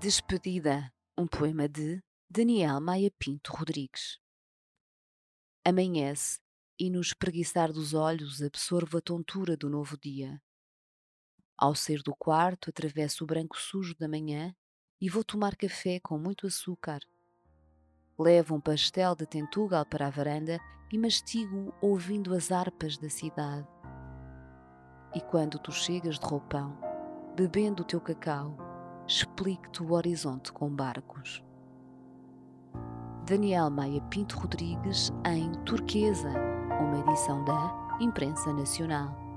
Despedida, um poema de Daniel Maia Pinto Rodrigues. Amanhece e no espreguiçar dos olhos absorvo a tontura do novo dia. Ao sair do quarto, atravesso o branco sujo da manhã e vou tomar café com muito açúcar. Levo um pastel de tentugal para a varanda e mastigo ouvindo as harpas da cidade. E quando tu chegas de roupão, bebendo o teu cacau, explique-te o horizonte com barcos. Daniel Maia Pinto Rodrigues em Turquesa, uma edição da Imprensa Nacional.